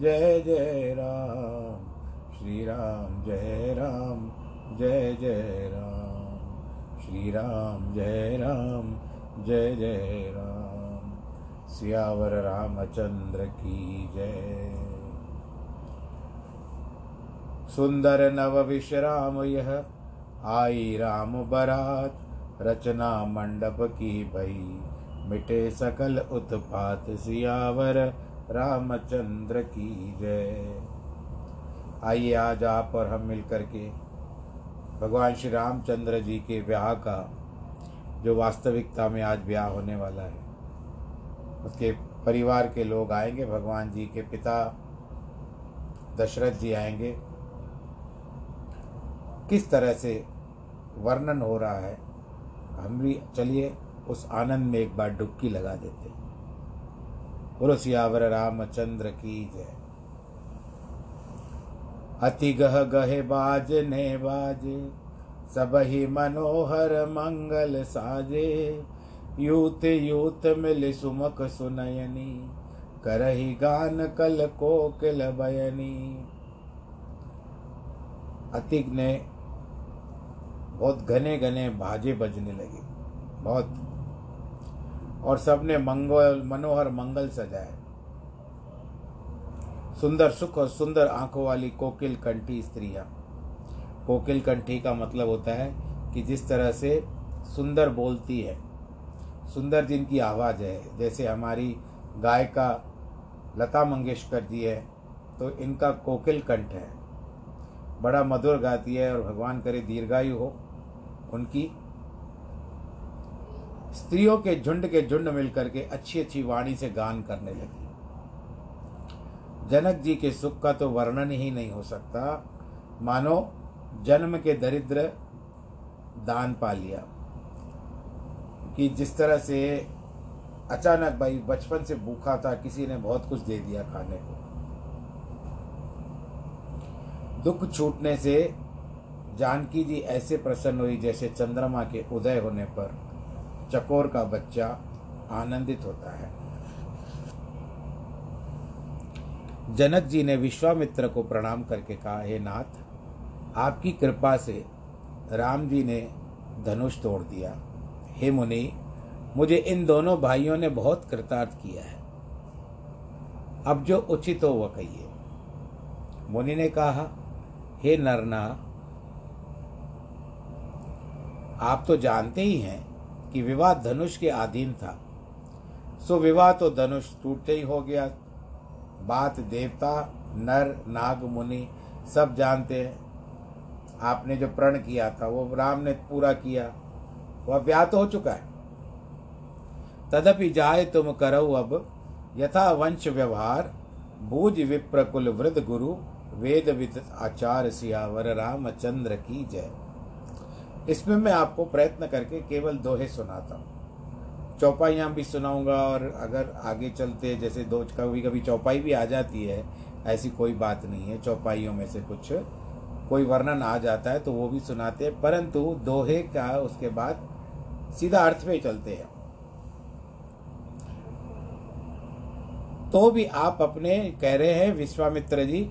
जय जय राम, श्री राम जय राम, जय जय राम, श्री राम जय राम, जय जय राम, सियावर रामचंद्र की जय। सुंदर नव विश्राम यह, आई राम बरात, रचना मंडप की भई, मिटे सकल उत्पात सियावर रामचंद्र की जय। आइए आज आप और हम मिल के भगवान श्री रामचंद्र जी के ब्याह का जो वास्तविकता में आज ब्याह होने वाला है, उसके परिवार के लोग आएँगे, भगवान जी के पिता दशरथ जी आएँगे। किस तरह से वर्णन हो रहा है, हम भी चलिए उस आनंद में एक बार डुबकी लगा देते बोलो सियावर रामचंद्र की जय। अति गह गहे बाज, ने बाजे सब ही मनोहर मंगल साजे। यूत यूत मिल सुमक सुनयनी, करही गान कल कोकिल बयनी। अतिक ने बहुत घने घने बाजे बजने लगे, बहुत और सबने मंगल, मनोहर मंगल सजाए। सुंदर सुख और सुंदर आँखों वाली कोकिल कंठी स्त्रियाँ। कोकिल कंठी का मतलब होता है कि जिस तरह से सुंदर बोलती है, सुंदर जिनकी आवाज़ है। जैसे हमारी गायिका लता मंगेशकर जी है तो इनका कोकिल कंठ है। बड़ा मधुर गाती है और भगवान करे दीर्घायु हो, उनकी स्त्रियों के झुंड के झुंड मिलकर के अच्छी अच्छी वाणी से गान करने लगी। जनक जी के सुख का तो वर्णन ही नहीं हो सकता। मानो, जन्म के दरिद्र दान पा लिया। कि जिस तरह से अचानक भाई बचपन से भूखा था, किसी ने बहुत कुछ दे दिया खाने को। दुख छूटने से जानकी जी ऐसे प्रसन्न हुई जैसे चंद्रमा के उदय होने पर। चकोर का बच्चा आनंदित होता है। जनक जी ने विश्वामित्र को प्रणाम करके कहा, हे नाथ, आपकी कृपा से राम जी ने धनुष तोड़ दिया। हे मुनि, मुझे इन दोनों भाइयों ने बहुत कृतार्थ किया है। अब जो उचित हो वह कहिए। मुनि ने कहा, हे नरना, आप तो जानते ही हैं कि विवाह धनुष के अधीन था। सो विवाह तो धनुष टूटते ही हो गया। बात देवता, नर, नाग, मुनि सब जानते हैं। आपने जो प्रण किया था, वो राम ने पूरा किया। वह ब्याह तो हो चुका है। तदपि जाए तुम करो अब यथा वंश व्यवहार भूज विप्रकुल वृद्ध गुरु वेद विद आचार सियावर रामचंद्र की जय। इसमें मैं आपको प्रयत्न करके केवल दोहे सुनाता हूँ। चौपाइयाँ भी सुनाऊँगा और अगर आगे चलते जैसे दो कभी कभी चौपाई भी आ जाती है, ऐसी कोई बात नहीं है, चौपाइयों में से कुछ कोई वर्णन आ जाता है तो वो भी सुनाते हैं, परंतु दोहे का उसके बाद सीधा अर्थ पे चलते हैं। तो भी आप अपने कह रहे हैं, विश्वामित्र जी,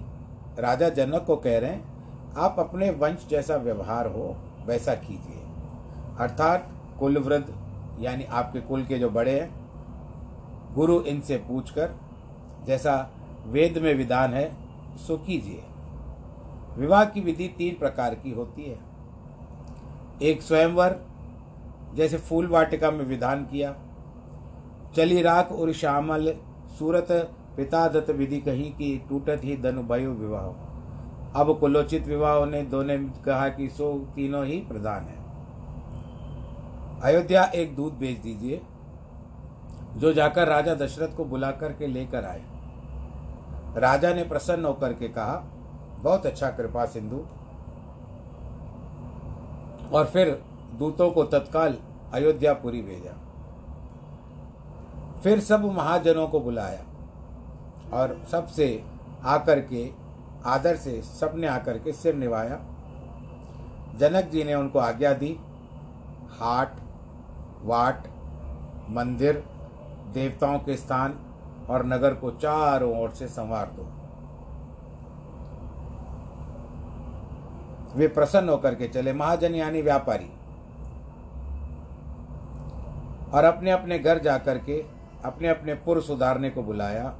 राजा जनक को कह रहे हैं, आप अपने वंश जैसा व्यवहार हो वैसा कीजिए। अर्थात कुलवृद्ध, यानी आपके कुल के जो बड़े हैं, गुरु इनसे पूछकर, जैसा वेद में विधान है, सो कीजिए। विवाह की विधि तीन प्रकार की होती है। एक स्वयंवर, जैसे फूल वाटिका में विधान किया, चली राख और श्यामल, सूरत पिता दत्त विधि कहीं की, टूटत ही धनु भयो विवाह। अब कुलोचित विवाह ने दोनों कहा कि सो तीनों ही प्रधान है। अयोध्या एक दूध भेज दीजिए, जो जाकर राजा दशरथ को बुला करके लेकर आए। राजा ने प्रसन्न होकर के कहा, बहुत अच्छा कृपा सिंधु। और फिर दूतों को तत्काल अयोध्यापुरी भेजा। फिर सब महाजनों को बुलाया और सबसे आकर के आदर से सबने आकर के सिर निभाया जनक जी ने उनको आज्ञा दी। हाट, वाट, मंदिर, देवताओं के स्थान और नगर को चारों ओर से संवार दो। वे प्रसन्न होकर के चले। महाजन यानी व्यापारी। और अपने अपने घर जाकर के अपने अपने पुर सुधारने को बुलाया।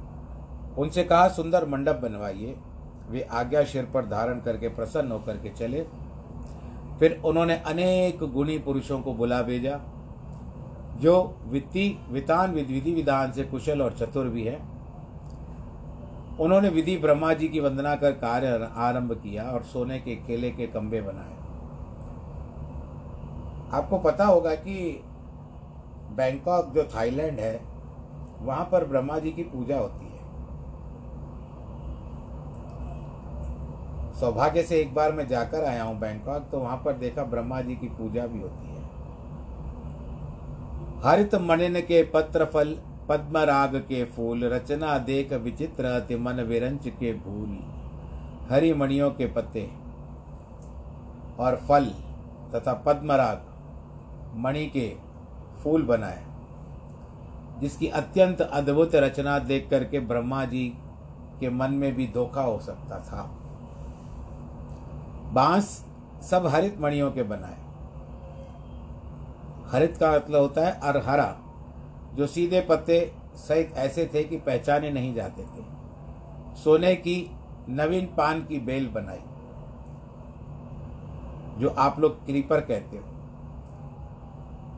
उनसे कहा, सुंदर मंडप बनवाइए। वे आज्ञा शिर पर धारण करके प्रसन्न होकर के चले। फिर उन्होंने अनेक गुणी पुरुषों को बुला भेजा, जो वित्ती, वितान विधि विधान से कुशल और चतुर भी है। उन्होंने विधि ब्रह्मा जी की वंदना कर कार्य आरंभ किया और सोने के केले के कंबे बनाए। आपको पता होगा कि बैंकॉक जो थाईलैंड है, वहाँ पर ब्रह्मा जी की पूजा होती है। सौभाग्य से एक बार मैं जाकर आया हूँ बैंकॉक तो वहाँ पर देखा ब्रह्मा जी की पूजा भी होती है। हरित मणिन के पत्र फल पद्मराग के फूल, रचना देख विचित्र अति मन विरंच के भूल, हरि मणियों के पत्ते और फल तथा पद्मराग मणि के फूल बनाए, जिसकी अत्यंत अद्भुत रचना देख करके ब्रह्मा जी के मन में भी धोखा हो सकता था। बाँस सब हरित मणियों के बनाए हरित का मतलब होता है अरहरा, जो सीधे पत्ते सहित ऐसे थे कि पहचाने नहीं जाते थे। सोने की नवीन पान की बेल बनाई, जो आप लोग क्रीपर कहते हो।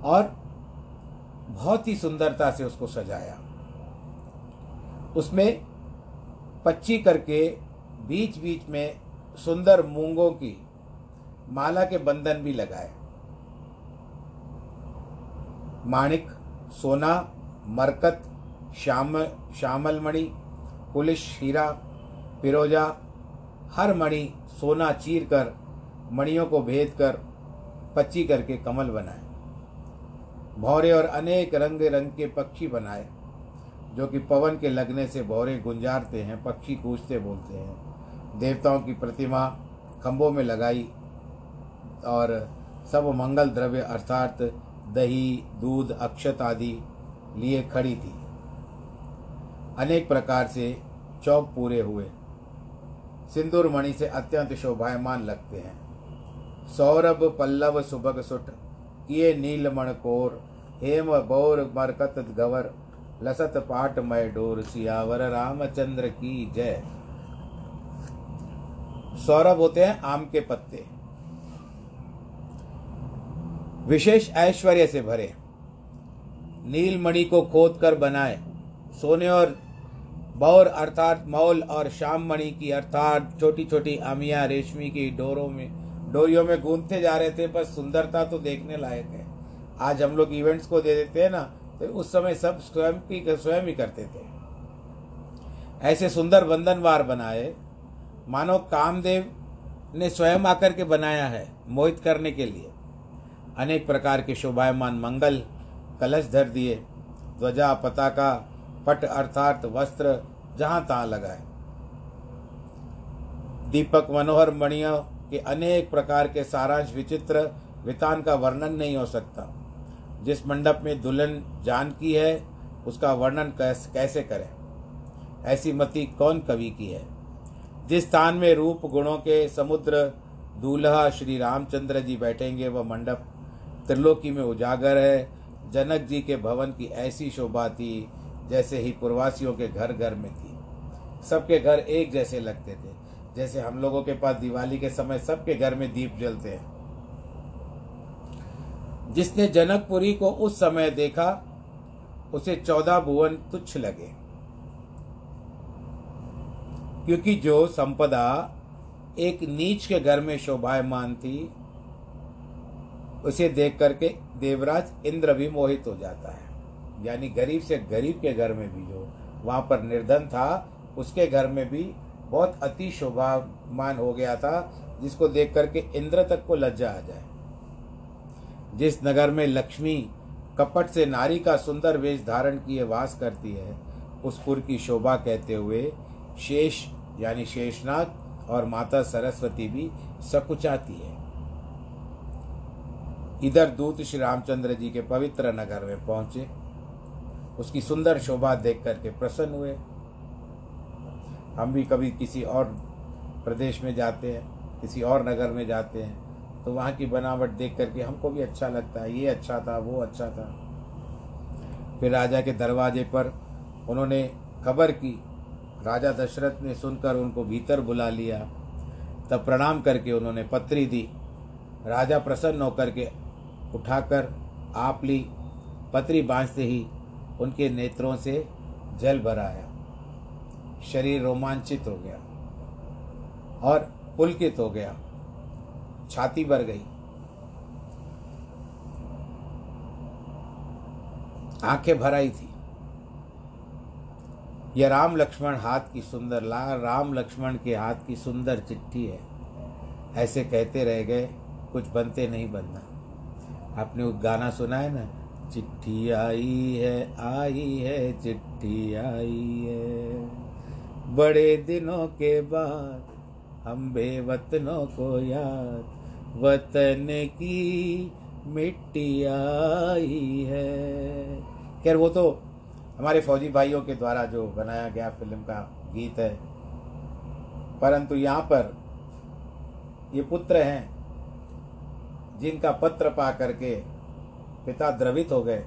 और बहुत ही सुंदरता से उसको सजाया। उसमें पच्ची करके बीच बीच में सुंदर मूंगों की माला के बंधन भी लगाए। माणिक, सोना, मरकत, श्याम श्यामल मणि पुलिस हीरा पिरोजा हर मणि सोना चीर कर, मणियों को भेद कर, पच्ची करके कमल बनाए। भौरे और अनेक रंग रंग के पक्षी बनाए, जो कि पवन के लगने से भौरे गुंजारते हैं, पक्षी कूजते बोलते हैं। देवताओं की प्रतिमा खम्भों में लगाई और सब मंगल द्रव्य अर्थात दही, दूध, अक्षत आदि लिए खड़ी थी। अनेक प्रकार से चौक पूरे हुए। सिंदूर मणि से अत्यंत शोभायमान लगते हैं। सौरभ, पल्लव सुभग सुट किए नीलमण कोर, हेम, बौर, मरकत, गवर, लसत पाट मय डोर, सियावर, रामचंद्र की जय। सौरभ होते हैं आम के पत्ते। विशेष ऐश्वर्य से भरे। नीलमणि को खोद कर बनाए। सोने और बौर अर्थात मौल और श्याम मणि की अर्थात छोटी छोटी अमिया रेशमी की डोरों में डोरियों में गूंथते जा रहे थे, पर सुंदरता तो देखने लायक है। आज हम लोग इवेंट्स को दे देते हैं ना तो उस समय सब स्वयं की स्वयं ही करते थे। ऐसे सुंदर बंधनवार बनाए मानो कामदेव ने स्वयं आकर के बनाया है मोहित करने के लिए। अनेक प्रकार के शोभायमान मंगल, कलश धर दिए, ध्वजा, पताका, पट अर्थात वस्त्र जहाँ तहां लगाए। दीपक मनोहर मणियों के अनेक प्रकार के सारांश विचित्र वितान का वर्णन नहीं हो सकता। जिस मंडप में दुल्हन जानकी है, उसका वर्णन कैसे करें? ऐसी मति कौन कवि की है? जिस स्थान में रूप गुणों के समुद्र दूल्हा श्री रामचंद्र जी बैठेंगे, वह मंडप त्रिलोकी में उजागर है। जनक जी के भवन की ऐसी शोभा थी जैसे ही पूर्वासियों के घर घर में थी। सबके घर एक जैसे लगते थे, जैसे हम लोगों के पास दिवाली के समय सबके घर में दीप जलते हैं। जिसने जनकपुरी को उस समय देखा, उसे चौदह भुवन तुच्छ लगे। क्योंकि जो संपदा एक नीच के घर में शोभायमान थी, उसे देख करके देवराज इंद्र भी मोहित हो जाता है। यानी गरीब से गरीब के घर में भी जो वहाँ पर निर्धन था, उसके घर में भी बहुत अति शोभामान हो गया था, जिसको देख करके इंद्र तक को लज्जा आ जाए। जिस नगर में लक्ष्मी कपट से नारी का सुंदर वेश धारण किए वास करती है, उस पुर की शोभा कहते हुए शेष यानी शेषनाग और माता सरस्वती भी सकुचाती है। इधर दूत श्री रामचंद्र जी के पवित्र नगर में पहुँचे। उसकी सुंदर शोभा देख करके प्रसन्न हुए। हम भी कभी किसी और प्रदेश में जाते हैं, किसी और नगर में जाते हैं तो वहाँ की बनावट देख करके हमको भी अच्छा लगता है, ये अच्छा था, वो अच्छा था। फिर राजा के दरवाजे पर उन्होंने खबर की राजा दशरथ ने सुनकर उनको भीतर बुला लिया। तब प्रणाम करके उन्होंने पत्री दी। राजा प्रसन्न होकर के उठाकर आप ली। पत्री बांधते ही उनके नेत्रों से जल भर आया शरीर रोमांचित हो गया और पुलकित हो गया। छाती भर गई। आँखें भर आई थी। यह राम लक्ष्मण हाथ की सुंदर ला, राम लक्ष्मण के हाथ की सुंदर चिट्ठी है। ऐसे कहते रह गए, कुछ बनते नहीं बनना। आपने वो गाना सुना है ना? चिट्ठी आई है आई है, चिट्ठी आई है। बड़े दिनों के बाद हम बेवतनों को याद, वतन की मिट्टी आई है। खैर, वो तो हमारे फौजी भाइयों के द्वारा जो बनाया गया फ़िल्म का गीत है। परंतु यहाँ पर ये पुत्र हैं, जिनका पत्र पा करके पिता द्रवित हो गए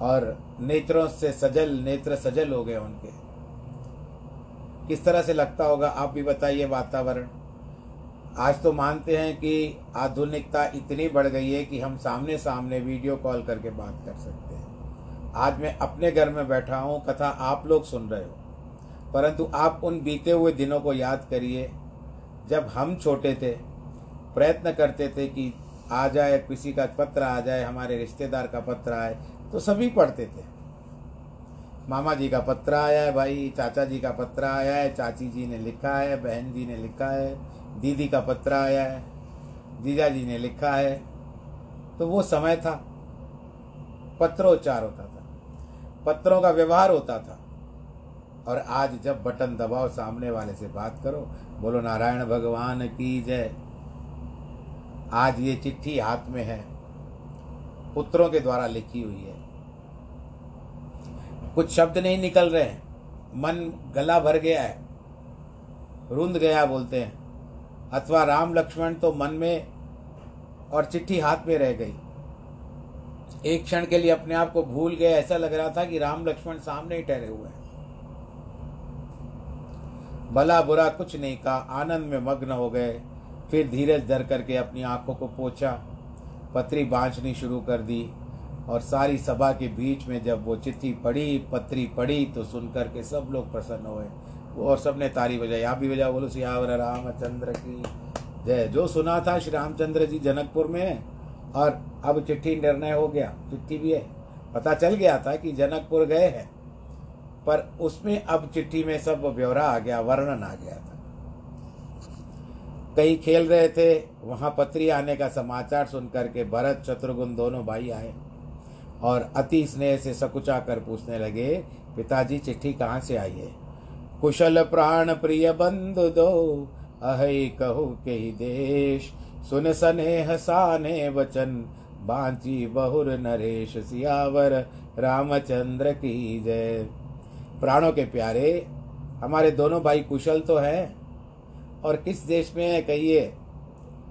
और नेत्रों से सजल, नेत्र सजल हो गए उनके। किस तरह से लगता होगा, आप भी बताइए वातावरण। आज तो मानते हैं कि आधुनिकता इतनी बढ़ गई है कि हम सामने सामने वीडियो कॉल करके बात कर सकते आज मैं अपने घर में बैठा हूँ, कथा आप लोग सुन रहे हो। परंतु आप उन बीते हुए दिनों को याद करिए, जब हम छोटे थे, प्रयत्न करते थे कि आ जाए, किसी का पत्र आ जाए, हमारे रिश्तेदार का पत्र आए तो सभी पढ़ते थे। मामा जी का पत्र आया है भाई, चाचा जी का पत्र आया है, चाची जी ने लिखा है, बहन जी ने लिखा है, दीदी का पत्र आया है, जीजा जी ने लिखा है तो वो समय था पत्रोच्चार होता पत्रों का व्यवहार होता था। और आज जब बटन दबाओ, सामने वाले से बात करो, बोलो, नारायण भगवान की जय। आज ये चिट्ठी हाथ में है, पुत्रों के द्वारा लिखी हुई है। कुछ शब्द नहीं निकल रहे हैं। मन गला भर गया है रुंद गया बोलते हैं। अथवा राम लक्ष्मण तो मन में और चिट्ठी हाथ में रह गई। एक क्षण के लिए अपने आप को भूल गए, ऐसा लग रहा था कि राम लक्ष्मण सामने ही ठहरे हुए हैं। भला बुरा कुछ नहीं कहा, आनंद में मग्न हो गए, फिर धीरज धर करके अपनी आँखों को पोछा, पत्री बांचनी शुरू कर दी, और सारी सभा के बीच में जब वो चिट्ठी पढ़ी, पत्री पढ़ी तो सुन करके सब लोग प्रसन्न हुए। और सबने तारी बजाई, आप भी बजा बोलो, सियावर रामचंद्र की जय। जो सुना था श्री रामचंद्र जी जनकपुर में और अब चिट्ठी निर्णय हो गया, चिट्ठी भी है। पता चल गया था कि जनकपुर गए हैं, पर उसमें अब चिट्ठी में सब ब्यौरा आ गया, वर्णन आ गया था। कहीं खेल रहे थे, वहाँ पत्री आने का समाचार सुन करके भरत, शत्रुघ्न दोनों भाई आए और अति स्नेह से सकुचा कर पूछने लगे, पिताजी चिट्ठी कहाँ से आई है? कुशल प्राण प्रिय बंधु दो, अहि कहु के देश सुन सने हसाने वचन, बांची बहुर नरेश सियावर, रामचंद्र की जय। प्राणों के प्यारे, हमारे दोनों भाई कुशल तो हैं, और किस देश में है कहिए?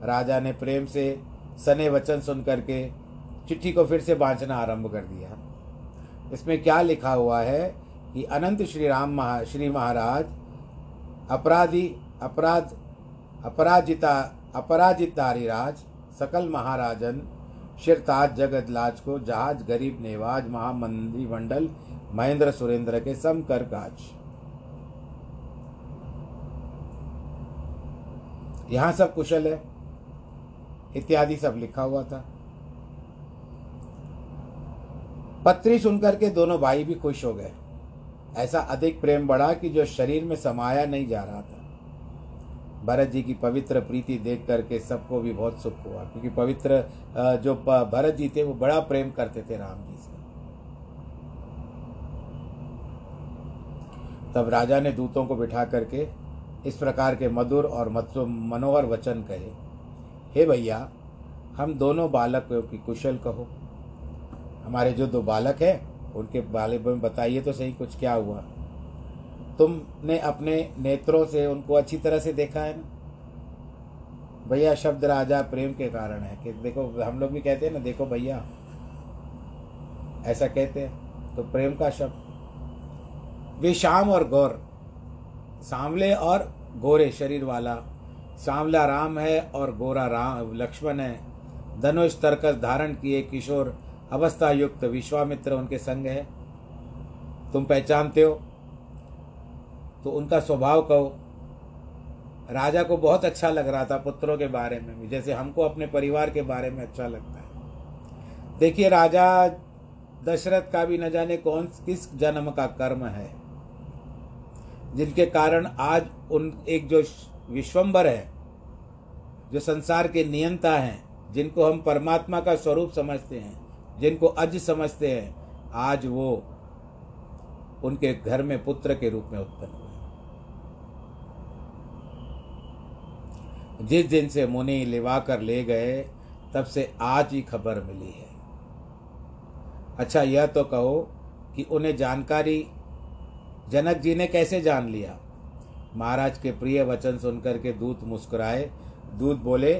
राजा ने प्रेम से सने वचन सुन करके चिट्ठी को फिर से बांचना आरंभ कर दिया। इसमें क्या लिखा हुआ है कि अनंत श्री राम महा, श्री महाराज, अपराधी, अपराध, अपराजिता अपराजितारी राज, सकल महाराजन, शिरताज जगत लाज को जहाज़ गरीब नेवाज महामंदी मंडल, महेंद्र सुरेंद्र के समकर काज। यहाँ सब कुशल है। इत्यादि सब लिखा हुआ था। पत्री सुनकर के दोनों भाई भी खुश हो गए। ऐसा अधिक प्रेम बढ़ा कि जो शरीर में समाया नहीं जा रहा था। भरत जी की पवित्र प्रीति देख करके सबको भी बहुत सुख हुआ, क्योंकि पवित्र जो भरत जी थे, वो बड़ा प्रेम करते थे राम जी से। तब राजा ने दूतों को बिठा करके इस प्रकार के मधुर और मनोहर वचन कहे, हे भैया, हम दोनों बालक की कुशल कहो। हमारे जो दो बालक हैं, उनके बाले में बताइए तो सही कुछ क्या हुआ? तुमने अपने नेत्रों से उनको अच्छी तरह से देखा है? ना भैया, शब्द राजा प्रेम के कारण है। कि देखो, हम लोग भी कहते हैं ना, देखो भैया। ऐसा कहते हैं। तो प्रेम का शब्द। वे शाम और गौर, सांवले और गोरे शरीर वाला। सांवला राम है और गोरा राम, लक्ष्मण है। धनुष तर्कस धारण किए किशोर अवस्था युक्त विश्वामित्र उनके संग है। तुम पहचानते हो? तो उनका स्वभाव कहो राजा को बहुत अच्छा लग रहा था पुत्रों के बारे में भी, जैसे हमको अपने परिवार के बारे में अच्छा लगता है। देखिए, राजा दशरथ का भी न जाने कौन, किस जन्म का कर्म है, जिनके कारण आज उन, एक जो विश्वम्बर है, जो संसार के नियंता हैं, जिनको हम परमात्मा का स्वरूप समझते हैं, जिनको अज समझते हैं, आज वो उनके घर में पुत्र के रूप में उत्पन्न जिस दिन से मुनि लिवा कर ले गए, तब से आज ही खबर मिली है। अच्छा यह तो कहो कि उन्हें जानकारी, जनक जी ने कैसे जान लिया? महाराज के प्रिय वचन सुनकर के दूत मुस्कुराए। दूत बोले,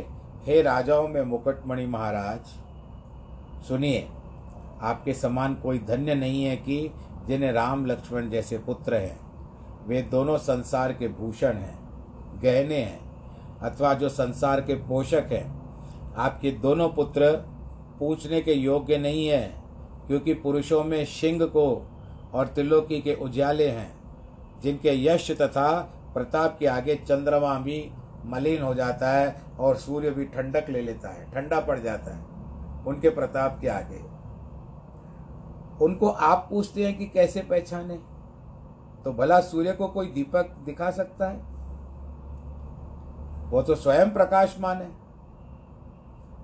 हे राजाओं में मुकुटमणि महाराज, सुनिए, आपके समान कोई धन्य नहीं है कि जिन्हें राम लक्ष्मण जैसे पुत्र हैं। वे दोनों संसार के भूषण हैं, गहने हैं। अथवा जो संसार के पोषक हैं, आपके दोनों पुत्र पूछने के योग्य नहीं है, क्योंकि पुरुषों में शिंग को और त्रिलोकी के उजाले हैं, जिनके यश तथा प्रताप के आगे चंद्रमा भी मलिन हो जाता है और सूर्य भी ठंडक ले लेता है, ठंडा पड़ जाता है उनके प्रताप के आगे। उनको आप पूछते हैं कि कैसे पहचाने? तो भला सूर्य को कोई दीपक दिखा सकता है? वो तो स्वयं प्रकाशमान है।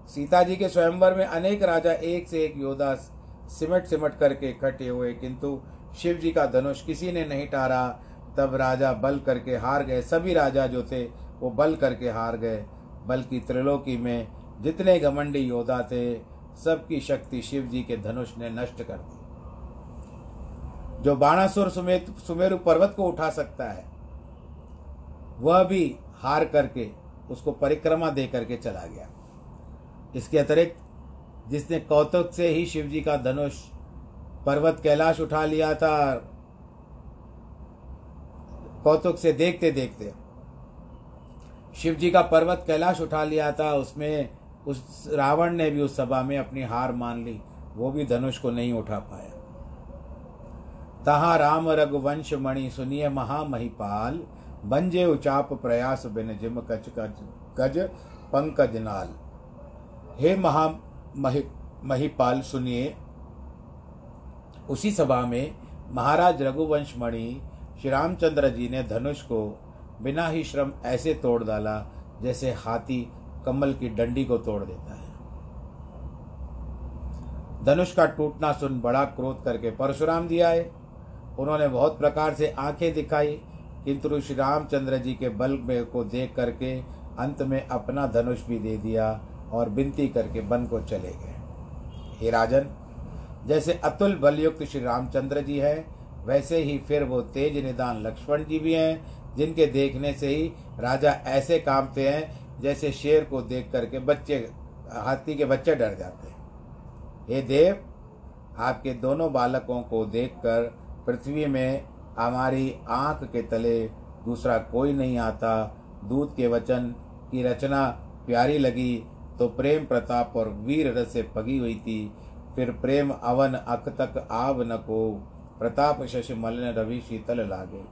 सीता जी के स्वयंवर में अनेक राजा एक से एक योद्धा सिमट सिमट करके इकट्ठे हुए, किंतु शिव जी का धनुष किसी ने नहीं टारा। तब राजा बल करके हार गए। सभी राजा जो थे, वो बल करके हार गए। बल्कि त्रिलोकी में जितने घमंडी योद्धा थे, सबकी शक्ति शिव जी के धनुष ने नष्ट कर दी। जो बाणासुर सुमेत सुमेरु पर्वत को उठा सकता है, वह भी हार करके उसको परिक्रमा दे करके चला गया। इसके अतिरिक्त जिसने कौतुक से ही शिव जी का धनुष, पर्वत कैलाश उठा लिया था, कौतुक से देखते देखते शिव जी का पर्वत कैलाश उठा लिया था, उसमें उस रावण ने भी उस सभा में अपनी हार मान ली, वो भी धनुष को नहीं उठा पाया। तहा राम रघुवंश मणि सुनिय महामहिपाल बंजे उचाप प्रयास बिन जिम कच कच गज पंकज नाल। हे महा महि, महिपाल सुनिए, उसी सभा में महाराज रघुवंश मणि श्री रामचंद्र जी ने धनुष को बिना ही श्रम ऐसे तोड़ डाला जैसे हाथी कमल की डंडी को तोड़ देता है। धनुष का टूटना सुन बड़ा क्रोध करके परशुराम दिया है उन्होंने बहुत प्रकार से आँखें दिखाई किंतु श्री रामचंद्र जी के बल में को देख करके अंत में अपना धनुष भी दे दिया और विनती करके वन को चले गए। हे राजन, जैसे अतुल बलयुक्त श्री रामचंद्र जी हैं, वैसे ही फिर वो तेज निदान लक्ष्मण जी भी हैं, जिनके देखने से ही राजा ऐसे कामते हैं जैसे शेर को देख करके बच्चे, हाथी के बच्चे डर जाते हैं। हे देव, आपके दोनों बालकों को देखकर पृथ्वी में हमारी आँख के तले दूसरा कोई नहीं आता। दूध के वचन की रचना प्यारी लगी तो प्रेम प्रताप और वीर रस से पगी हुई थी। फिर प्रेम अवन अक तक आव न को। प्रताप शश मलन रवि शीतल लागे।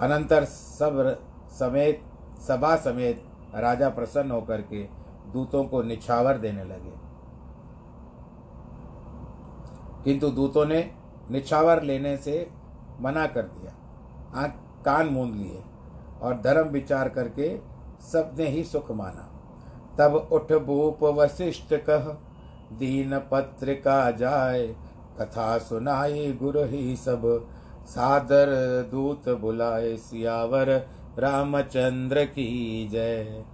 अनंतर सब समेत, सभा समेत राजा प्रसन्न होकर के दूतों को निछावर देने लगे। किंतु दूतों ने निछावर लेने से मना कर दिया। आँख कान मूंद लिए और धर्म विचार करके सबने ही सुख माना। तब उठ भूप वशिष्ठ कह, दीन पत्रिका जाय, कथा सुनाई गुरु ही सब। सादर दूत बुलाए सियावर, रामचंद्र की जय।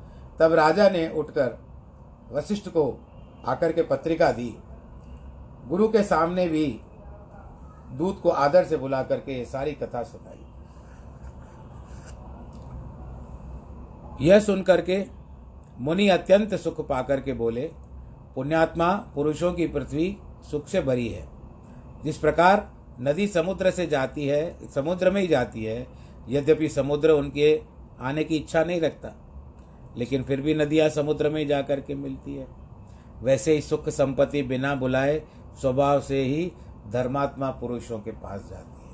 तब राजा ने उठकर वशिष्ठ को आकर के पत्रिका दी। गुरु के सामने भी दूत को आदर से बुला करके ये सारी कथा सुनाई। यह सुन करके मुनि अत्यंत सुख पाकर के बोले, पुण्यात्मा, पुरुषों की पृथ्वी सुख से भरी है। जिस प्रकार नदी समुद्र से जाती है, समुद्र में ही जाती है, यद्यपि समुद्र उनके आने की इच्छा नहीं रखता, लेकिन फिर भी नदियाँ समुद्र में जा कर के मिलती है। वैसे ही सुख संपत्ति बिना बुलाए स्वभाव से ही धर्मात्मा पुरुषों के पास जाती है।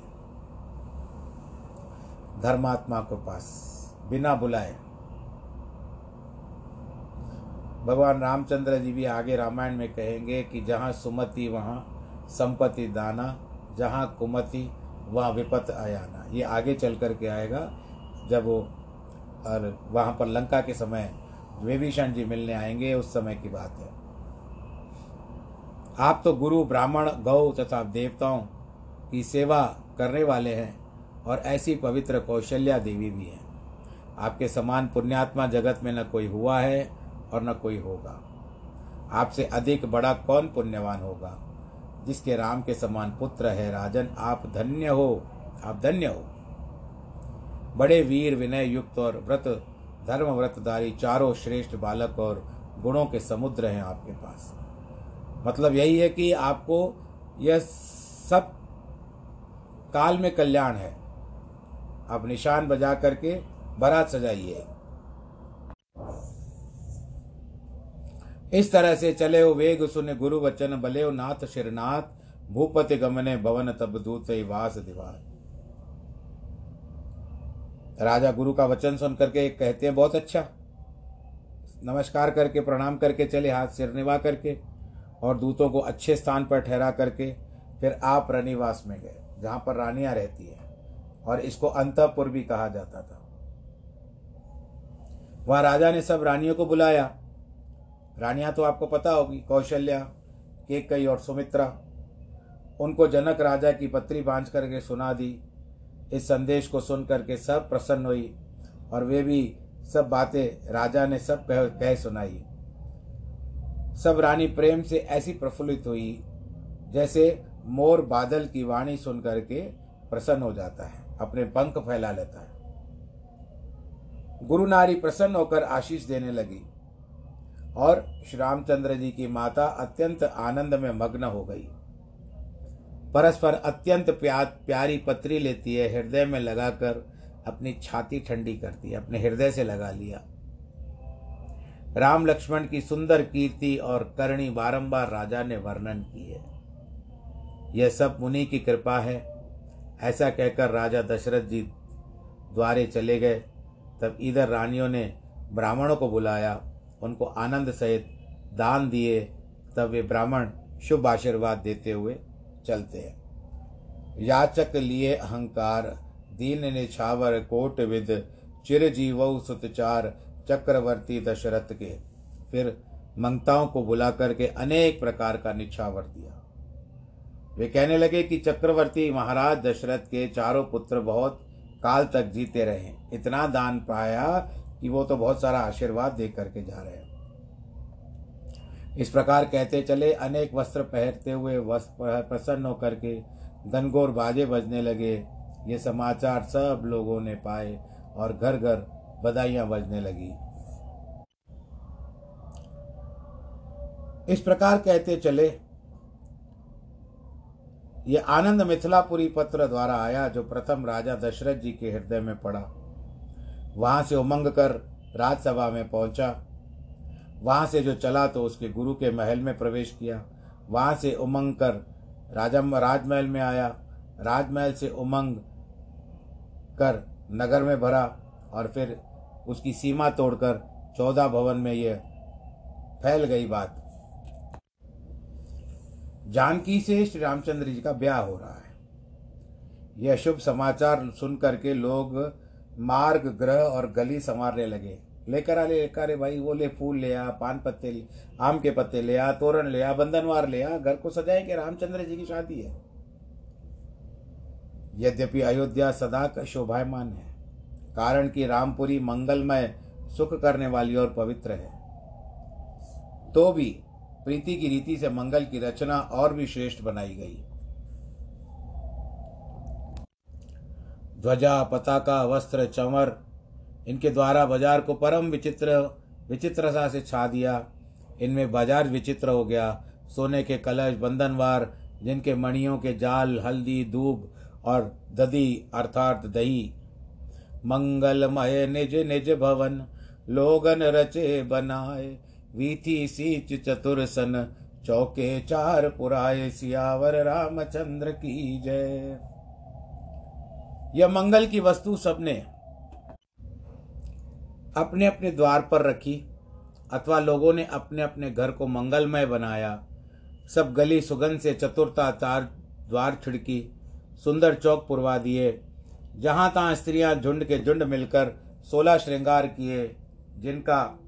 धर्मात्मा के पास, बिना बुलाए। भगवान रामचंद्र जी भी आगे रामायण में कहेंगे कि जहाँ सुमति, वहाँ संपत्ति दाना, जहाँ कुमति, वहाँ विपत आयाना। ये आगे चल कर के आएगा, जब वो, और वहाँ पर लंका के समय, विभीषण जी मिलने आएँगे, उस समय की बात है। आप तो गुरु, ब्राह्मण, गौ तथा देवताओं की सेवा करने वाले हैं और ऐसी पवित्र कौशल्या देवी भी हैं। आपके समान पुण्यात्मा जगत में न कोई हुआ है और न कोई होगा। आपसे अधिक बड़ा कौन पुण्यवान होगा? जिसके राम के समान पुत्र है राजन, आप धन्य हो, आप धन्य हो। बड़े वीर विनय युक्त और व्रत धर्म व्रतधारी चारों श्रेष्ठ बालक और गुणों के समुद्र हैं आपके पास। मतलब यही है कि आपको यह सब काल में कल्याण है। आप निशान बजा करके बारात सजाइए। इस तरह से चले हो वेग सुन गुरु वचन, बले हो नाथ शिरनाथ, भूपति गमने भवन, तब दूत वास दिवार। राजा गुरु का वचन सुन करके कहते हैं, बहुत अच्छा। नमस्कार करके, प्रणाम करके चले हाथ सिर निभा करके। और दूतों को अच्छे स्थान पर ठहरा करके फिर आप रनिवास में गए जहाँ पर रानियाँ रहती हैं। और इसको अंतपुर भी कहा जाता था। वहाँ राजा ने सब रानियों को बुलाया। रानियाँ तो आपको पता होगी कौशल्या केकई और सुमित्रा। उनको जनक राजा की पत्री बांझ करके सुना दी। इस संदेश को सुन करके सब प्रसन्न हुई और वे भी सब बातें राजा ने सब कह, कह सुनाई। सब रानी प्रेम से ऐसी प्रफुल्लित हुई जैसे मोर बादल की वाणी सुन करके प्रसन्न हो जाता है अपने पंख फैला लेता है। गुरु नारी प्रसन्न होकर आशीष देने लगी और श्री रामचंद्र जी की माता अत्यंत आनंद में मग्न हो गई। परस्पर अत्यंत प्या, प्यारी पत्री लेती है हृदय में लगाकर अपनी छाती ठंडी करती है अपने हृदय से लगा लिया। राम लक्ष्मण की सुंदर कीर्ति और करणी बारंबार राजा ने वर्णन की है। यह सब मुनि की कृपा है। ऐसा कहकर राजा दशरथ जी द्वारे चले गए। तब इधर रानियों ने ब्राह्मणों को बुलाया। उनको आनंद सहित दान दिए। तब वे ब्राह्मण शुभ आशीर्वाद देते हुए चलते हैं। याचक लिए अहंकार, दीन निछावर कोट विद चिरजीव सुतचार चक्रवर्ती दशरथ के, फिर मंगताओं को बुला करके अनेक प्रकार का निछावर दिया। वे कहने लगे कि चक्रवर्ती महाराज दशरथ के चारों पुत्र बहुत काल तक जीते रहे। इतना दान पाया कि वो तो बहुत सारा आशीर्वाद दे करके जा रहे हैं। इस प्रकार कहते चले, अनेक वस्त्र पहनते हुए वस्त्र प्रसन्न होकर के गनगोर बाजे बजने लगे। ये समाचार सब लोगों ने पाए और घर घर बधाइयाँ बजने लगी। इस प्रकार कहते चले, ये आनंद मिथिलापुरी पत्र द्वारा आया जो प्रथम राजा दशरथ जी के हृदय में पड़ा। वहाँ से उमंग कर राजसभा में पहुँचा। वहाँ से जो चला तो उसके गुरु के महल में प्रवेश किया। वहाँ से उमंग कर राजा राजमहल में आया। राजमहल से उमंग कर नगर में भरा और फिर उसकी सीमा तोड़कर चौदह भवन में यह फैल गई बात। जानकी से श्री रामचंद्र जी का ब्याह हो रहा है। यह शुभ समाचार सुन करके लोग मार्ग, ग्रह और गली संवारने लगे। लेकर आ लेकर भाई वो ले फूल ले आ, पान पत्ते ले आम के पत्ते ले आ, तोरण ले आ, बंधनवार ले आ, घर को सजाए कि रामचंद्र जी की शादी है। यद्यपि अयोध्या सदा का शोभायमान है। कारण कि रामपुरी मंगलमय, सुख करने वाली और पवित्र है। तो भी प्रीति की रीति से मंगल की रचना और भी श्रेष्ठ बनाई गई। ध्वजा, पताका, वस्त्र चंवर इनके द्वारा बाज़ार को परम विचित्र, विचित्रता से छा दिया। इनमें बाज़ार विचित्र हो गया। सोने के कलश, बंधनवार, जिनके मणियों के जाल, हल्दी दूब और दधी, अर्थात दही। मंगलमय निज निज भवन लोगन रचे बनाए। वीथी सीच चतुर सन चौके चार पुराए। सियावर रामचंद्र की जय। यह मंगल की वस्तु सबने अपने अपने द्वार पर रखी अथवा लोगों ने अपने अपने घर को मंगलमय बनाया। सब गली सुगंध से चतुरता चार द्वार छिड़की सुंदर चौक पुरवा दिए। जहाँ तहाँ स्त्रियाँ झुंड के झुंड मिलकर सोलह श्रृंगार किए, जिनका,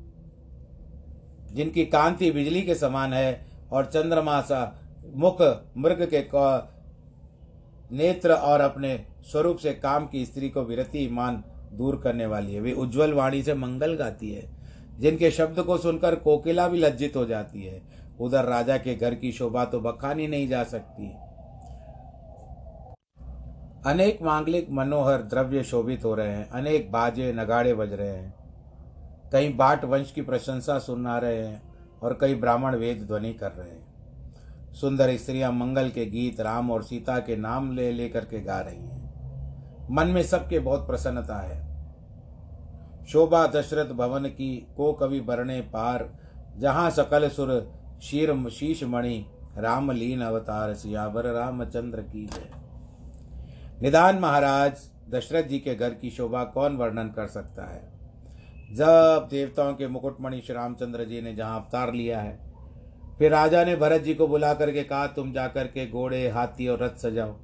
जिनकी कांति बिजली के समान है और चंद्रमा सा मुख मृग के नेत्र और अपने स्वरूप से काम की स्त्री को विरति मान दूर करने वाली है। वे उज्जवल वाणी से मंगल गाती है, जिनके शब्द को सुनकर कोकिला भी लज्जित हो जाती है। उधर राजा के घर की शोभा तो बखानी नहीं जा सकती। अनेक मांगलिक मनोहर द्रव्य शोभित हो रहे हैं, अनेक बाजे नगाड़े बज रहे हैं। कई बाट वंश की प्रशंसा सुना रहे हैं और कई ब्राह्मण वेद ध्वनि कर रहे हैं। सुंदर स्त्रियाँ मंगल के गीत, राम और सीता के नाम ले लेकर के गा रही हैं। मन में सबके बहुत प्रसन्नता है। शोभा दशरथ भवन की को कवि बरणे पार, जहाँ सकल सुर शीर शीश मणि राम लीन अवतार, सियावर रामचंद्र की जय। निदान महाराज, दशरथ जी के घर की शोभा कौन वर्णन कर सकता है? जब देवताओं के मुकुटमणि श्री रामचंद्र जी ने जहाँ अवतार लिया है, फिर राजा ने भरत जी को बुला करके कहा, तुम जाकर के घोड़े, हाथी और रथ सजाओ।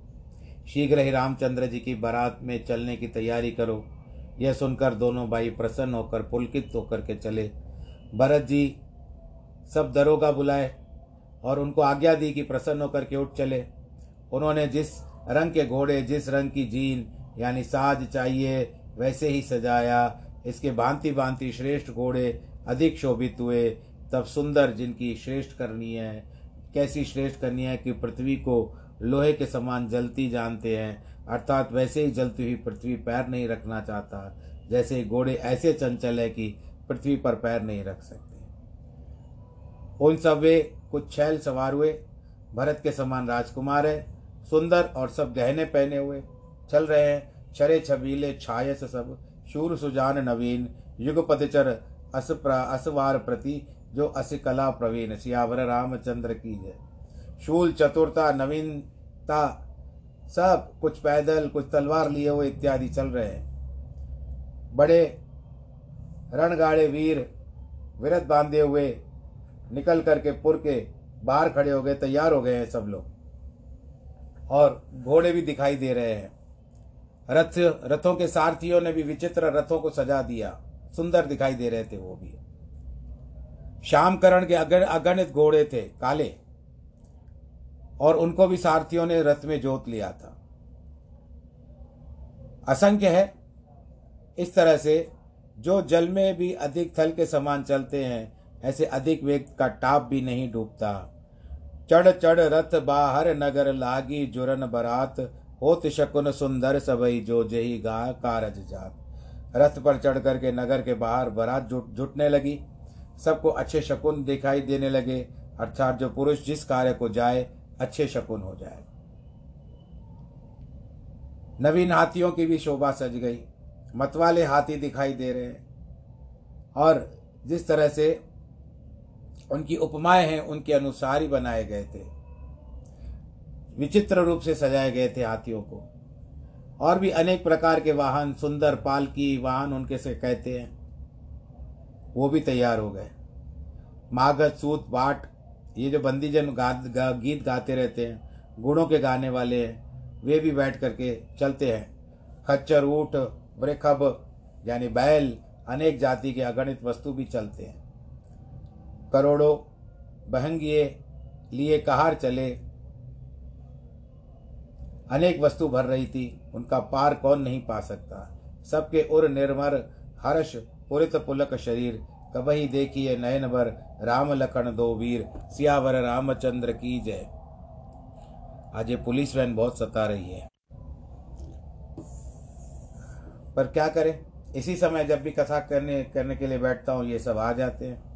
शीघ्र ही रामचंद्र जी की बारात में चलने की तैयारी करो। यह सुनकर दोनों भाई प्रसन्न होकर पुलकित होकर के चले। भरत जी सब दरोगा बुलाए और उनको आज्ञा दी कि प्रसन्न होकर के उठ चले। उन्होंने जिस रंग के घोड़े, जिस रंग की जीन, यानी साज चाहिए, वैसे ही सजाया। इसके भांति भांति श्रेष्ठ घोड़े अधिक शोभित हुए। तब सुंदर जिनकी श्रेष्ठ करनी है, कैसी श्रेष्ठ करनी है कि पृथ्वी को लोहे के समान जलती जानते हैं, अर्थात वैसे ही जलती हुई पृथ्वी पैर नहीं रखना चाहता। जैसे घोड़े ऐसे चंचल है कि पृथ्वी पर पैर नहीं रख सकते। उन सब वे कुछ छैल सवार हुए। भरत के समान राजकुमार है। सुंदर और सब गहने पहने हुए चल रहे हैं। छरे छबीले छायस सब। शूर सुजान नवीन युगपतिचर असप्रा असवार प्रति, जो कला प्रवीण, सियावर रामचंद्र की है। शूल, चतुरता, नवीनता, सब, कुछ पैदल, कुछ तलवार लिए हुए इत्यादि चल रहे हैं। बड़े रणगाड़े वीर विरत बांधे हुए निकल करके पुर के बाहर खड़े हो गए, तैयार हो गए हैं सब लोग। और घोड़े भी दिखाई दे रहे हैं। रथ, रथों के सारथियों ने भी विचित्र रथों को सजा दिया। सुंदर दिखाई दे रहे थे वो भी। श्यामकरण के अगण अगणित घोड़े थे, काले। और उनको भी सारथियों ने रथ में जोत लिया था। असंख्य है। इस तरह से जो जल में भी अधिक थल के समान चलते हैं, ऐसे अधिक वेग का टाप भी नहीं डूबता। चढ़ चढ़ रथ बाहर नगर लागी जुरन बरात, होत शकुन सुंदर सबई जो जही गा कारज जात। रथ पर चढ़ करके नगर के बाहर बरात जुट, जुटने लगी। सबको अच्छे शकुन दिखाई देने लगे, अर्थात जो पुरुष जिस कार्य को जाए, अच्छे शकुन हो जाए। नवीन हाथियों की भी शोभा सज गई। मतवाले हाथी दिखाई दे रहे हैं। और जिस तरह से उनकी उपमाएँ हैं उनके अनुसार ही बनाए गए थे। विचित्र रूप से सजाए गए थे हाथियों को। और भी अनेक प्रकार के वाहन सुंदर पालकी वाहन उनके से कहते हैं। वो भी तैयार हो गए। मागध सूत बाट ये जो बंदीजन गा, गा, गीत गाते रहते हैं गुणों के गाने वाले हैं वे भी बैठ करके चलते हैं। खच्चर ऊट वृखब यानी बैल अनेक जाति के अगणित वस्तु भी चलते हैं। करोड़ों बहंगिए लिए कहार चले। अनेक वस्तु भर रही थी, उनका पार कौन नहीं पा सकता। सबके उर निर्मर, हर्ष, पुरित पुलक शरीर। कबही देखिए नयन भर राम लखन दो वीर। सियावर रामचंद्र की जय। आज ये पुलिस वैन बहुत सता रही है। पर क्या करें? इसी समय जब भी कथा करने करने के लिए बैठता हूँ, ये सब आ जाते हैं।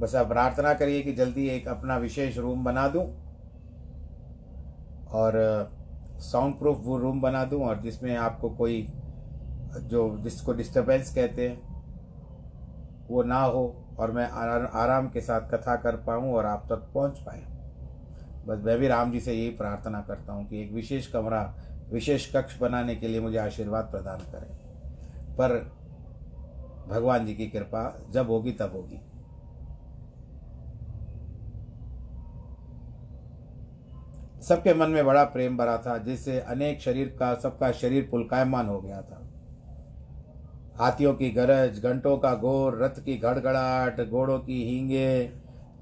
बस आप प्रार्थना करिए कि जल्दी एक अपना विशेष रूम बना दूँ और साउंड प्रूफ वो रूम बना दूँ और जिसमें आपको कोई, जो जिसको डिस्टरबेंस कहते हैं, वो ना हो और मैं आराम के साथ कथा कर पाऊँ और आप तक पहुँच पाए। बस मैं भी राम जी से यही प्रार्थना करता हूँ कि एक विशेष कमरा, विशेष कक्ष बनाने के लिए मुझे आशीर्वाद प्रदान करें। पर भगवान जी की कृपा जब होगी तब होगी। सबके मन में बड़ा प्रेम भरा था, जिससे अनेक शरीर का, सबका शरीर पुलकायमान हो गया था। हाथियों की गरज, घंटों का गोर रथ की गड़गड़ाहट घोड़ों की हींगे,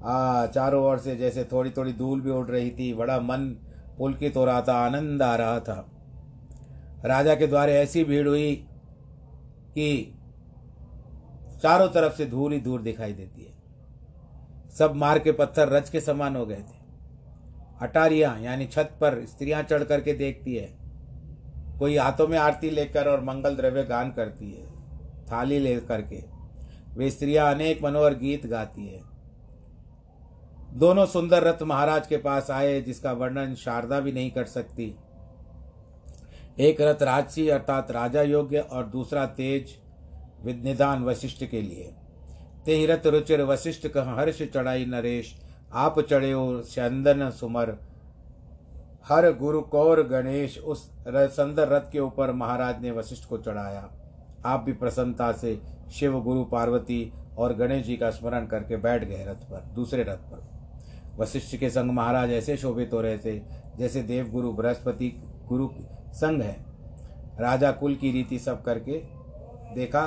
आ, चारों ओर से जैसे थोड़ी थोड़ी धूल भी उड़ रही थी, बड़ा मन पुलकित हो रहा था, आनंद आ रहा था। राजा के द्वारे ऐसी भीड़ हुई कि चारों तरफ़ से धूल ही धूल दिखाई देती है। सब मार के पत्थर रज के समान हो गए थे। अटारियाँ यानी छत पर स्त्रियाँ चढ़ करके देखती है। कोई हाथों में आरती लेकर और मंगल द्रव्य गान करती है, थाली ले करके। वे स्त्रियाँ अनेक मनोहर गीत गाती है। दोनों सुंदर रथ महाराज के पास आए, जिसका वर्णन शारदा भी नहीं कर सकती। एक रथ राजसी अर्थात राजा योग्य और दूसरा तेज विनिदान वशिष्ठ के लिए। ते रथ रुचिर वशिष्ठ का हर्ष चढ़ाई नरेश आप चढ़े चंदन सुमर। हर गुरु कौर गणेश उस सुंदर रथ के ऊपर महाराज ने वशिष्ठ को चढ़ाया। आप भी प्रसन्नता से शिव, गुरु, पार्वती और गणेश जी का स्मरण करके बैठ गए रथ पर, दूसरे रथ पर। वशिष्ठ के संग महाराज ऐसे शोभित हो रहे थे, जैसे देव गुरु बृहस्पति, गुरु संग है। राजा कुल की रीति सब करके देखा,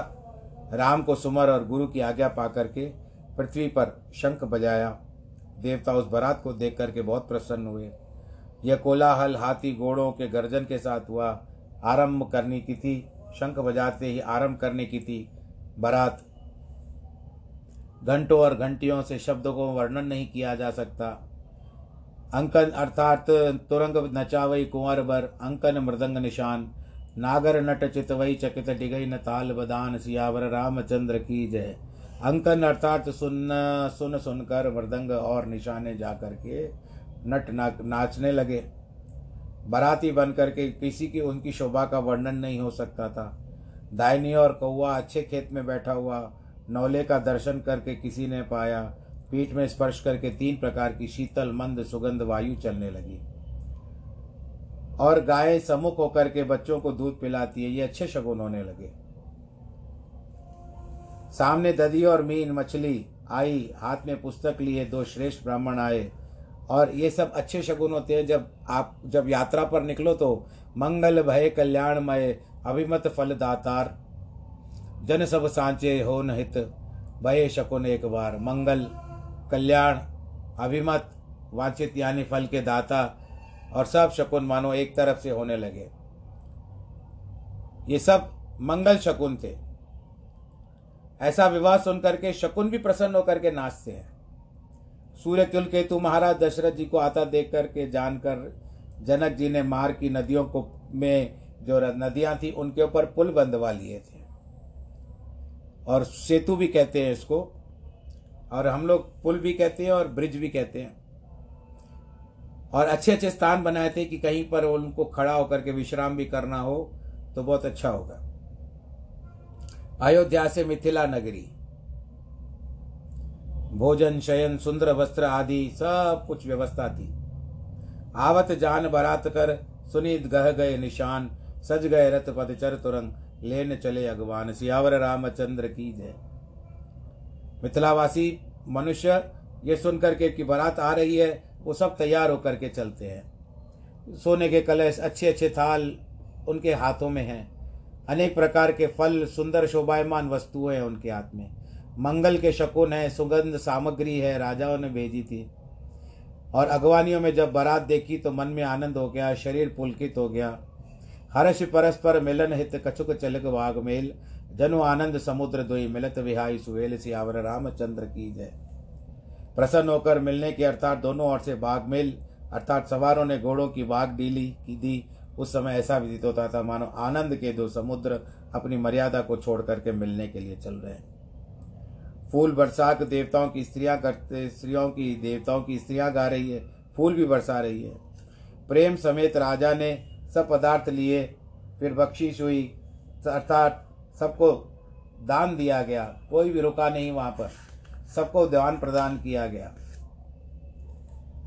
राम को सुमर और गुरु की आज्ञा पा करके पृथ्वी पर शंख बजाया। देवता उस बारात को देख करके बहुत प्रसन्न हुए। यह कोलाहल हाथी घोड़ों के गर्जन के साथ हुआ। आरंभ करने की थी। शंख बजाते ही आरंभ करने की थी बारात। घंटों और घंटियों से शब्दों को वर्णन नहीं किया जा सकता। अंकन अर्थात तुरंग नचावई कुंवर बर, अंकन मृदंग निशान। नागर नट चित वही चकित डिगई न ताल बदान, सियावर रामचंद्र की जय। अंकन अर्थात सुन सुन सुनकर मृदंग और निशाने जा करके नट ना, नाचने लगे। बराती बन करके किसी की उनकी शोभा का वर्णन नहीं हो सकता था। दायनी और कौआ अच्छे खेत में बैठा हुआ नौले का दर्शन करके किसी ने पाया। पीठ में स्पर्श करके तीन प्रकार की शीतल मंद सुगंध वायु चलने लगी। और गाय सम्मुख होकर के बच्चों को दूध पिलाती है ये अच्छे शगुन होने लगे। सामने ददी और मीन मछली आई, हाथ में पुस्तक लिए, दो श्रेष्ठ ब्राह्मण आए। और ये सब अच्छे शगुन होते हैं। जब आप, जब यात्रा पर निकलो तो मंगल भय कल्याणमय, अभिमत फल दातार जन सब सांचे हो नहित, भय शकुन एक बार। मंगल, कल्याण, अभिमत, वांछित यानी फल के दाता और सब शकुन मानो एक तरफ़ से होने लगे। ये सब मंगल शकुन थे। ऐसा विवाह सुन करके शकुन भी प्रसन्न होकर के नाचते हैं। सूर्य कुल केतु महाराज दशरथ जी को आता देख करके जानकर जनक जी ने मार की नदियों को में जो नदियाँ थी, उनके ऊपर पुल बंधवा लिए थे। और सेतु भी कहते हैं इसको, और हम लोग पुल भी कहते हैं और ब्रिज भी कहते हैं। और अच्छे अच्छे स्थान बनाए थे कि कहीं पर उनको खड़ा होकर के विश्राम भी करना हो तो बहुत अच्छा होगा। अयोध्या से मिथिला नगरी। भोजन, शयन, सुंदर वस्त्र आदि सब कुछ व्यवस्था थी। आवत जान बरात कर सुनीत गह गए निशान, सज गए रथ पद चर तुरंग लेन चले अगवान, सियावर रामचंद्र की जय। मिथिलावासी, मनुष्य, ये सुनकर के कि बारात आ रही है, वो सब तैयार होकर के चलते हैं। सोने के कलश अच्छे अच्छे थाल उनके हाथों में हैं। अनेक प्रकार के फल, सुंदर शोभायमान वस्तुएँ हैं उनके हाथ में। मंगल के शकुन है, सुगंध सामग्री है, राजाओं ने भेजी थी। और अगवानियों में जब बारात देखी तो मन में आनंद हो गया, शरीर पुलकित हो गया। हर्ष परस्पर मिलन हित कछुक चलक वाग मेल, जनु आनंद समुद्र दुई मिलत विहाई सुहेल सियावर रामचंद्र की जय। प्रसन्न होकर मिलने के अर्थात दोनों ओर से बाघ मेल, अर्थात सवारों ने घोड़ों की बाघ डीली की दी उस समय ऐसा विदित होता था, मानो आनंद के दो समुद्र अपनी मर्यादा को छोड़ करके मिलने के लिए चल रहे हैं। फूल बरसा के देवताओं की स्त्रियाँ करते, स्त्रियों की देवताओं की स्त्रियाँ गा रही है, फूल भी बरसा रही है। प्रेम समेत राजा ने सब पदार्थ लिए, फिर बख्शीश हुई, अर्थात सबको दान दिया गया, कोई भी रुका नहीं वहाँ पर, सबको दान प्रदान किया गया।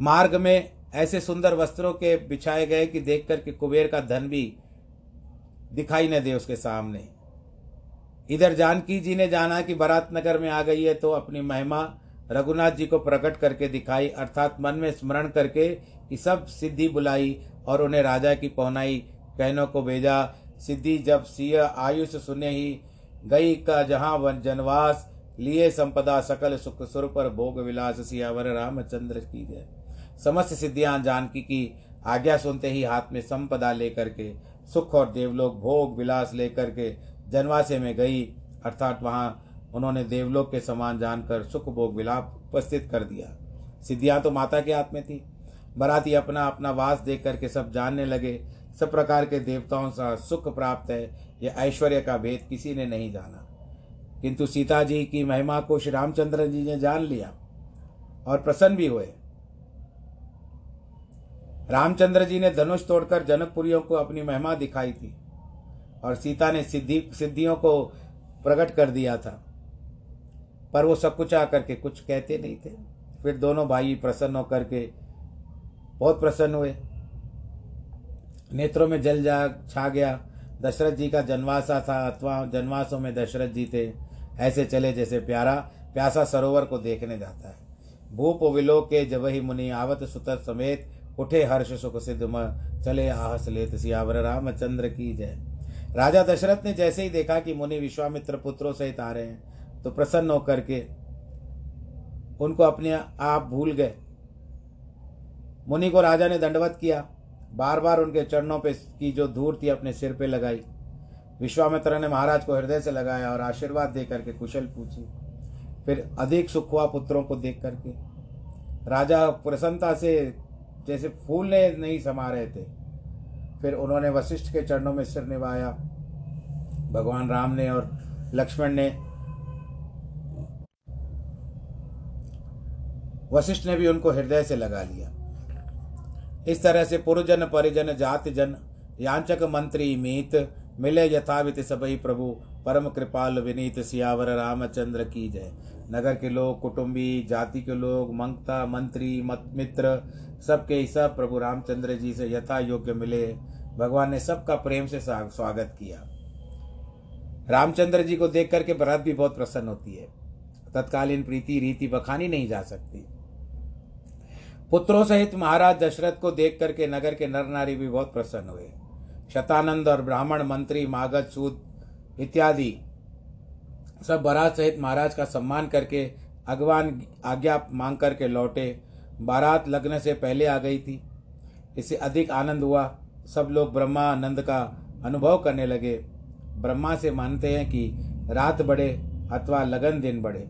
मार्ग में ऐसे सुंदर वस्त्रों के बिछाए गए कि देख कर के कुबेर का धन भी दिखाई न दे उसके सामने। इधर जानकी जी ने जाना कि बारात नगर में आ गई है तो अपनी महिमा रघुनाथ जी को प्रकट करके दिखाई, अर्थात मन में स्मरण करके कि सब सिद्धि बुलाई और उन्हें राजा की पहुनाई कहनों को भेजा। सिद्धि जब सिय आयुष सुने ही गई का जहाँ जनवास, लिए संपदा सकल सुख सुर पर भोग विलास, सियावर रामचंद्र की जय। समस्त सिद्धियाँ जानकी की आज्ञा सुनते ही हाथ में संपदा लेकर के, सुख और देवलोक, भोग विलास लेकर के जनवासे में गई। अर्थात वहाँ उन्होंने देवलोक के समान जानकर सुख भोग विलाप उपस्थित कर दिया। सिद्धियाँ तो माता के हाथ में थी। बराती अपना अपना वास देख करके सब जानने लगे। सब प्रकार के देवताओं से सुख प्राप्त है। यह ऐश्वर्य का भेद किसी ने नहीं जाना। किंतु सीता जी की महिमा को श्री रामचंद्र जी ने जान लिया और प्रसन्न भी हुए। रामचंद्र जी ने धनुष तोड़कर जनकपुरियों को अपनी महिमा दिखाई थी और सीता ने सिद्धि, सिद्धियों को प्रकट कर दिया था। पर वो सब कुछ आकर के कुछ कहते नहीं थे। फिर दोनों भाई प्रसन्न होकर के बहुत प्रसन्न हुए। नेत्रों में जल जा, छा गया। दशरथ जी का जनवासा था, अथवा जनवासों में दशरथ जी थे। ऐसे चले जैसे प्यारा, प्यासा सरोवर को देखने जाता है। भूप विलो के जब ही मुनि आवत सुत समेत उठे हर्ष सुख सिद्ध म, चले आहस लेत सियावर रामचंद्र की जय। राजा दशरथ ने जैसे ही देखा कि मुनि विश्वामित्र पुत्रों सहित आ रहे हैं तो प्रसन्न होकर के उनको अपने आप भूल गए। मुनि को राजा ने दंडवत किया। बार बार उनके चरणों पे की जो धूल थी अपने सिर पे लगाई। विश्वामित्र ने महाराज को हृदय से लगाया और आशीर्वाद दे करके कुशल पूछी। फिर अधिक सुख हुआ पुत्रों को देख करके। राजा प्रसन्नता से जैसे फूल ने नहीं समा रहे थे। फिर उन्होंने वशिष्ठ के चरणों में सिर निभाया। भगवान राम ने और लक्ष्मण ने वशिष्ठ ने भी उनको हृदय से लगा लिया। इस तरह से पुरजन, परिजन जाति जन यांचक, मंत्री, मीत, मिले यथावित सबई प्रभु, परम कृपाल विनीत सियावर रामचंद्र की जय। नगर के लोग, कुटुंबी, जाति के लोग, मंगता, मंत्री, मत, मित्र, सबके सब प्रभु रामचंद्र जी से यथा योग्य मिले। भगवान ने सबका प्रेम से स्वागत किया। रामचंद्र जी को देख करके भरत भी बहुत प्रसन्न होती है। तत्कालीन प्रीति, रीति बखानी नहीं जा सकती। पुत्रों सहित महाराज दशरथ को देख करके नगर के नर नारी भी बहुत प्रसन्न हुए। शतानंद और ब्राह्मण मंत्री, मागध, सूद इत्यादि सब बारात सहित महाराज का सम्मान करके अगवान आज्ञा मांग करके लौटे। बारात लगने से पहले आ गई थी। इससे अधिक आनंद हुआ। सब लोग ब्रह्मानंद का अनुभव करने लगे। ब्रह्मा से मानते हैं कि रात बढ़े अथवा लगन दिन बढ़े।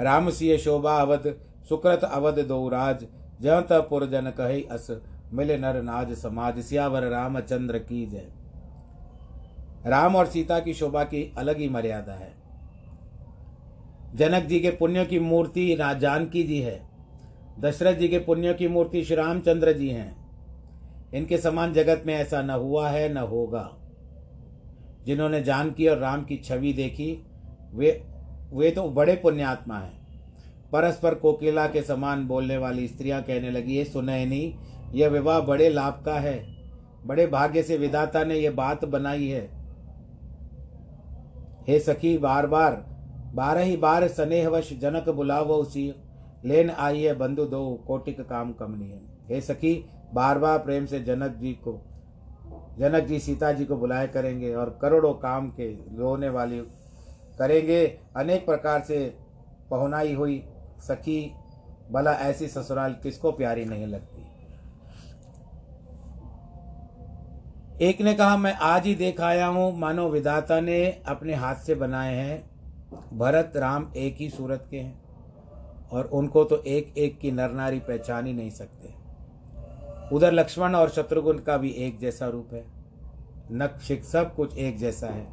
राम सिय शोभा अवध, सुकृत अवध दो राज तपुर जन कही अस, मिले नर नाज समाज, सियावर रामचंद्र की जय। राम और सीता की शोभा की अलग ही मर्यादा है। जनक जी के पुण्य की मूर्ति जानकी जी है। दशरथ जी के पुण्य की मूर्ति श्री रामचंद्र जी हैं। इनके समान जगत में ऐसा न हुआ है, न होगा। जिन्होंने जानकी और राम की छवि देखी, वे वे तो बड़े पुण्यात्मा हैं। परस्पर कोकिला के समान बोलने वाली स्त्रियाँ कहने लगी, ये सुनैनी यह विवाह बड़े लाभ का है। बड़े भाग्य से विदाता ने यह बात बनाई है। हे सखी बार बार बारह ही बार स्नेहवश जनक बुलावो उसी लेन आई है बंधु दो, कोटिक काम कमनीय हे। सखी बार बार प्रेम से जनक जी को, जनक जी सीता जी को बुलाए करेंगे और करोड़ों काम के रोने वाली करेंगे। अनेक प्रकार से पहुनाई हुई सखी, भला ऐसी ससुराल किसको प्यारी नहीं लगती? एक ने कहा, मैं आज ही देख आया हूँ। मानो विधाता ने अपने हाथ से बनाए हैं। भरत राम एक ही सूरत के हैं और उनको तो एक एक की नर नारी पहचान ही नहीं सकते। उधर लक्ष्मण और शत्रुघ्न का भी एक जैसा रूप है। नक्शिक सब कुछ एक जैसा है।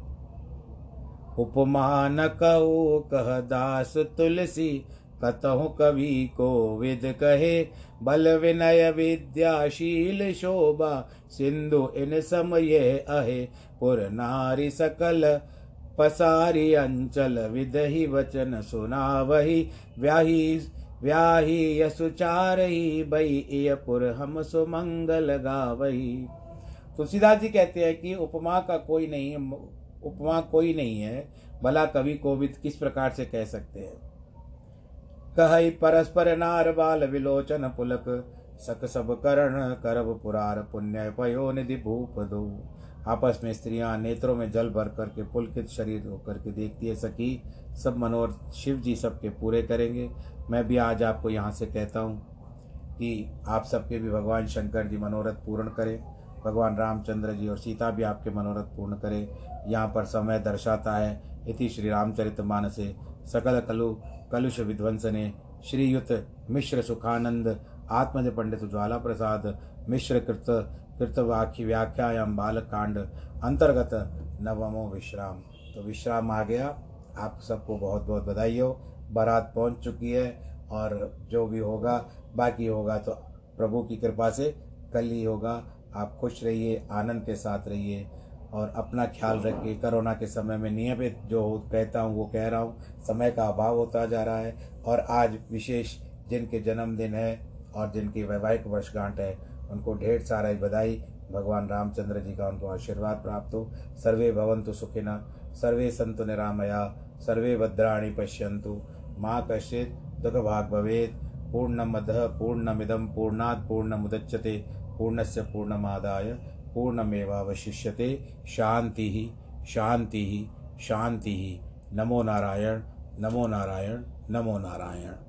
उपमा न कहो, कह दास तुलसी, कतहु कवि को विद कहे, बल विनय विद्याशील शोभा, सिंधु इन समय अहे, पुर नारी सकल पसारी अंचल विदहि वचन सुना वही व्याही व्याही यसुचार ही बई पुर हम सुमंगल गावही। तुलसीदास जी कहते हैं कि उपमा का कोई नहीं, उपमा कोई नहीं है, भला कवि कोविद किस प्रकार से कह सकते हैं। कह परस्पर नार बाल विलोचन पुलक सक सब करण करब पुरार पुण्य पयो निधि भूप दो आपस में स्त्रियाँ नेत्रों में जल भर करके पुलकित शरीर होकर के देखती है सकी सब मनोरथ शिव जी सबके पूरे करेंगे। मैं भी आज आपको यहाँ से कहता हूँ कि आप सबके भी भगवान शंकर जी मनोरथ पूर्ण करें, भगवान रामचंद्र जी और सीता भी आपके मनोरथ पूर्ण करें। यहाँ पर समय दर्शाता है, इति श्री रामचरित मानसे। सकल कलु कलुष विध्वंस विध्वंसने, श्रीयुत मिश्र सुखानंद आत्मज पंडित ज्वाला प्रसाद मिश्र कृत, कृतवाक्य व्याख्यायाम, बालकांड अंतर्गत नवमो विश्राम। तो विश्राम आ गया। आप सबको बहुत बहुत बधाई हो बारात पहुँच चुकी है और जो भी होगा, बाकी होगा तो प्रभु की कृपा से कल ही होगा। आप खुश रहिए, आनंद के साथ रहिए और अपना ख्याल रखिए। कोरोना के समय में नियमित जो कहता हूँ, वो कह रहा हूँ, समय का अभाव होता जा रहा है और आज विशेष जिनके जन्मदिन है और जिनकी वैवाहिक वर्षगांठ है, उनको ढेर सारा बधाई। भगवान रामचंद्र जी का उनको आशीर्वाद प्राप्त हो। सर्वे भवंतु सुखिना सर्वे संतु निरामया, सर्वे भद्राणी पश्यंतु माँ कश्चित दुख भाग भवेद पूर्णमद पूर्णमिदम पूर्णात पूर्ण मुदच्यते पूर्णस्य पूर्णमादाय पूर्णमेवावशिष्यते। शांति ही शांति ही शांति ही नमो नारायण नमो नारायण नमो नारायण।